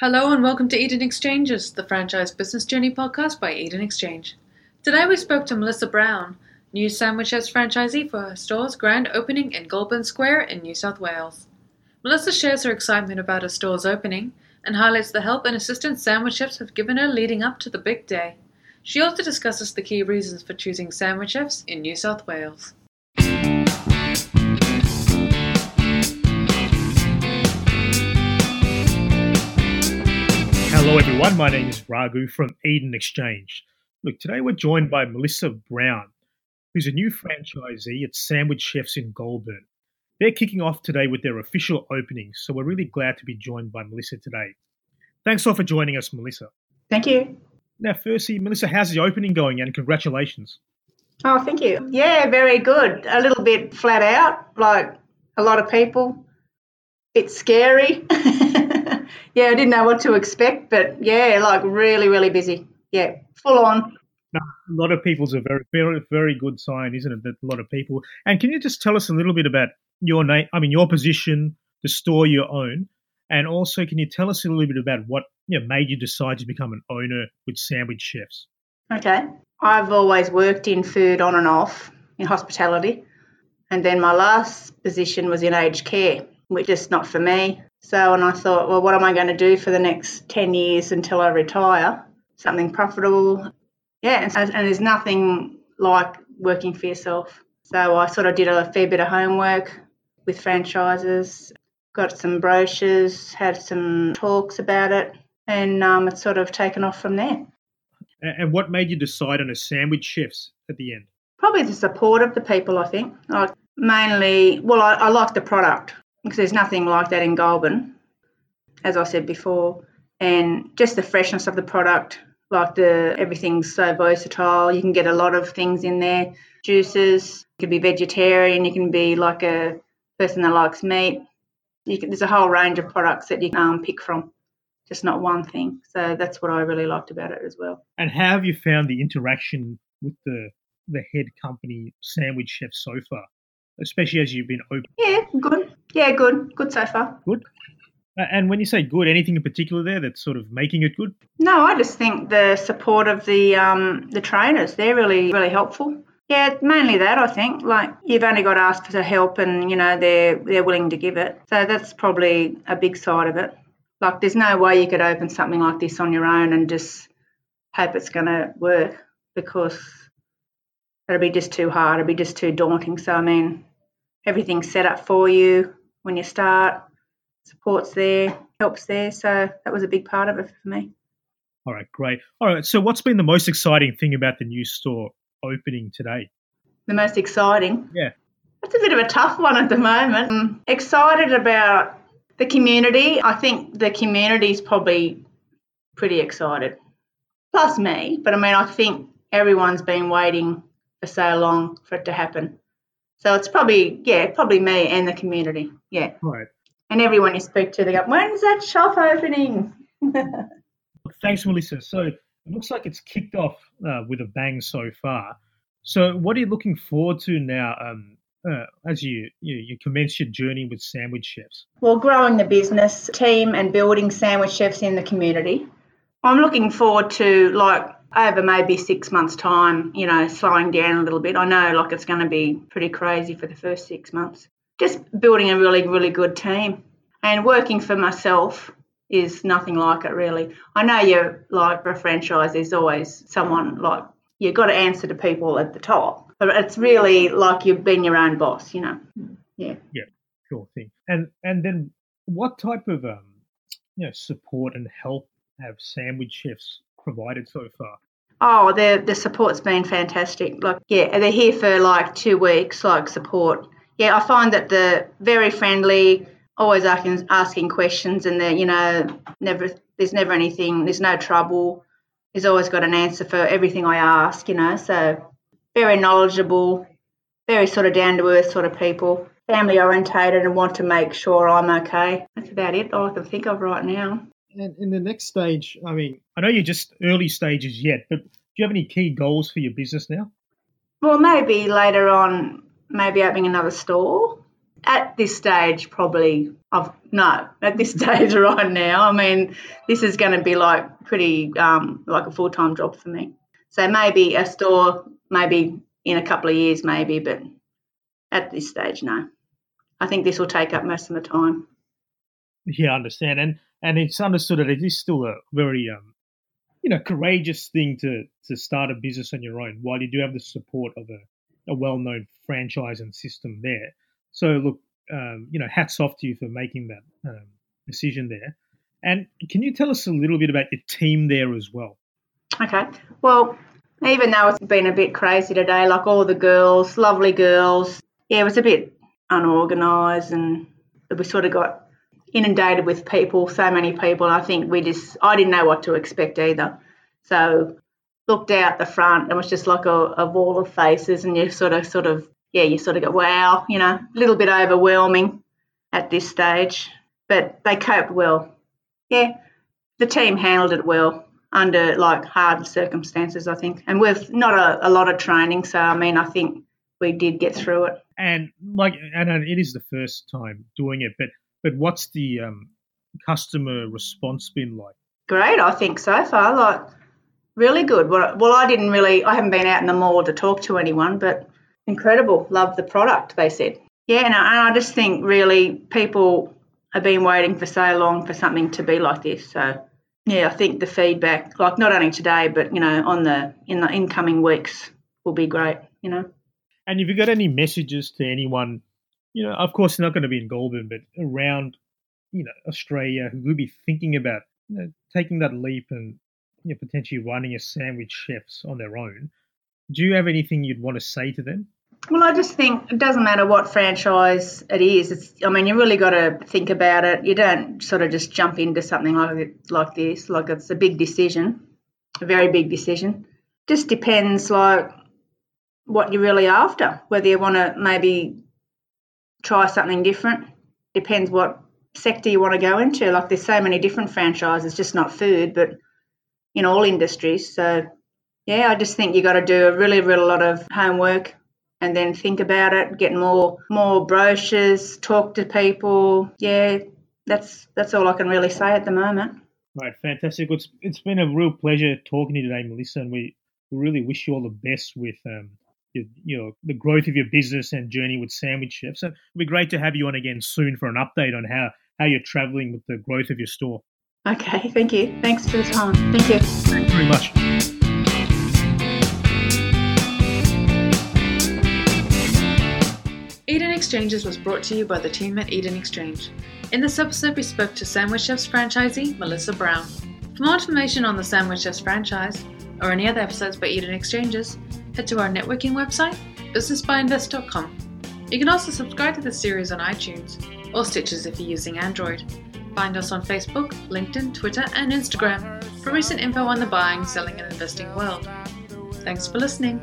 Hello and welcome to Eden Exchanges, the franchise business journey podcast by Eden Exchange. Today we spoke to Melissa Brown, new Sandwich Chefs franchisee for her store's grand opening in Goulburn Square in New South Wales. Melissa shares her excitement about her store's opening and highlights the help and assistance sandwich chefs have given her leading up to the big day. She also discusses the key reasons for choosing sandwich chefs in New South Wales. Hello, everyone. My name is Raghu from Eden Exchange. Look, today we're joined by Melissa Brown, who's a new franchisee at Sandwich Chefs in Goulburn. They're kicking off today with their official opening, so we're really glad to be joined by Melissa today. Thanks all for joining us, Melissa. Thank you. Now, firstly, Melissa, how's the opening going and congratulations? Oh, thank you. Yeah, very good. A little bit flat out, like a lot of people. It's scary. yeah, I didn't know what to expect, but yeah, like really, really busy. Yeah, full on. No, a lot of people's a very, very, very good sign, isn't it? That a lot of people. And can you just tell us a little bit about your name? I mean, your position, the store you own, and also can you tell us a little bit about what you know, made you decide to become an owner with Sandwich Chefs? Okay, I've always worked in food on and off in hospitality, and then my last position was in aged care, which is not for me. So, and I thought, well, what am I going to do for the next 10 years until I retire? Something profitable. Yeah, and, and there's nothing like working for yourself. So I sort of did a fair bit of homework with franchises, got some brochures, had some talks about it, and um, it's sort of taken off from there. And what made you decide on a sandwich chefs at the end? Probably the support of the people, I think. Like mainly, well, I, I like the product because there's nothing like that in Goulburn, as I said before, and just the freshness of the product. Like the everything's so versatile. You can get a lot of things in there. Juices. You can be vegetarian. You can be like a person that likes meat. Can, there's a whole range of products that you can um, pick from, just not one thing. So that's what I really liked about it as well. And how have you found the interaction with the the head company Sandwich Chef so far, especially as you've been open? Yeah, good. Yeah, good. Good so far. Good. And when you say good, anything in particular there that's sort of making it good? No, I just think the support of the um, the trainers they're really really helpful. Yeah, mainly that I think. Like you've only got to ask for help, and you know they're they're willing to give it. So that's probably a big side of it. Like there's no way you could open something like this on your own and just hope it's going to work because it'll be just too hard. It'll be just too daunting. So I mean, everything's set up for you when you start support's there, helps there. So that was a big part of it for me. All right, great. All right, so what's been the most exciting thing about the new store opening today? The most exciting? Yeah. It's a bit of a tough one at the moment. I'm excited about the community. I think the community is probably pretty excited, plus me. But I mean, I think everyone's been waiting for so long for it to happen. So it's probably, yeah, probably me and the community. Yeah. Right. And everyone you speak to, they go, when's that shop opening? Thanks, Melissa. So it looks like it's kicked off uh, with a bang so far. So what are you looking forward to now um, uh, as you, you you commence your journey with Sandwich Chefs? Well, growing the business team and building Sandwich Chefs in the community. I'm looking forward to like over maybe six months' time, you know, slowing down a little bit. I know like it's going to be pretty crazy for the first six months just building a really, really good team and working for myself is nothing like it really. I know you're like for a franchise, there's always someone like you've got to answer to people at the top, but it's really like you've been your own boss, you know. Yeah. Yeah, sure thing. And and then what type of um, you know support and help have sandwich chefs provided so far? Oh, the the support's been fantastic. Like, yeah, they're here for like two weeks, like support yeah, I find that they're very friendly, always asking asking questions, and they're you know never there's never anything, there's no trouble. There's always got an answer for everything I ask, you know. So very knowledgeable, very sort of down to earth sort of people, family orientated, and want to make sure I'm okay. That's about it. All I can think of right now. And in the next stage, I mean, I know you're just early stages yet, but do you have any key goals for your business now? Well, maybe later on maybe opening another store. At this stage, probably, I've, no, at this stage right now, I mean, this is going to be like pretty, um, like a full time job for me. So maybe a store, maybe in a couple of years, maybe, but at this stage, no. I think this will take up most of the time. Yeah, I understand, and and it's understood that it is still a very um, you know, courageous thing to to start a business on your own, while you do have the support of a, a well known franchise and system there. So look, um, you know, hats off to you for making that um, decision there. And can you tell us a little bit about your team there as well? Okay. Well, even though it's been a bit crazy today, like all the girls, lovely girls, yeah, it was a bit unorganised and we sort of got inundated with people, so many people. I think we just, I didn't know what to expect either. So looked out the front and was just like a, a wall of faces and you sort of, sort of, yeah, you sort of go, wow, you know, a little bit overwhelming at this stage, but they coped well. Yeah, the team handled it well under like hard circumstances, I think, and with not a, a lot of training. So, I mean, I think we did get through it. And like, and it is the first time doing it, but but what's the um, customer response been like? Great, I think so far. Like, really good. Well, well, I didn't really, I haven't been out in the mall to talk to anyone, but incredible. Love the product, they said. Yeah, and I, and I just think really people have been waiting for so long for something to be like this. So, yeah, I think the feedback, like not only today, but you know, on the in the incoming weeks, will be great. You know. And have you got any messages to anyone you know, of course, not going to be in Goulburn, but around, you know, Australia who would be thinking about you know, taking that leap and you know, potentially running a sandwich chefs on their own. Do you have anything you'd want to say to them? Well, I just think it doesn't matter what franchise it is. It's, I mean, you really got to think about it. You don't sort of just jump into something like like this. Like it's a big decision, a very big decision. Just depends, like what you're really after. Whether you want to maybe try something different. Depends what sector you want to go into. Like there's so many different franchises, just not food, but in all industries. So yeah, I just think you got to do a really, really lot of homework and then think about it, get more more brochures, talk to people. Yeah, that's that's all I can really say at the moment. Right, fantastic. It's it's been a real pleasure talking to you today, Melissa, and we, we really wish you all the best with um, your, you know the growth of your business and journey with Sandwich Chef. So it'd be great to have you on again soon for an update on how how you're traveling with the growth of your store. Okay, thank you. Thanks for the time. Thank you. Thanks very much. Eden Exchanges was brought to you by the team at Eden Exchange. In this episode, we spoke to Sandwich Chefs franchisee Melissa Brown. For more information on the Sandwich Chefs franchise or any other episodes by Eden Exchanges, head to our networking website, businessbyinvest.com. You can also subscribe to the series on iTunes or Stitcher if you're using Android. Find us on Facebook, LinkedIn, Twitter, and Instagram for recent info on the buying, selling, and investing world. Thanks for listening.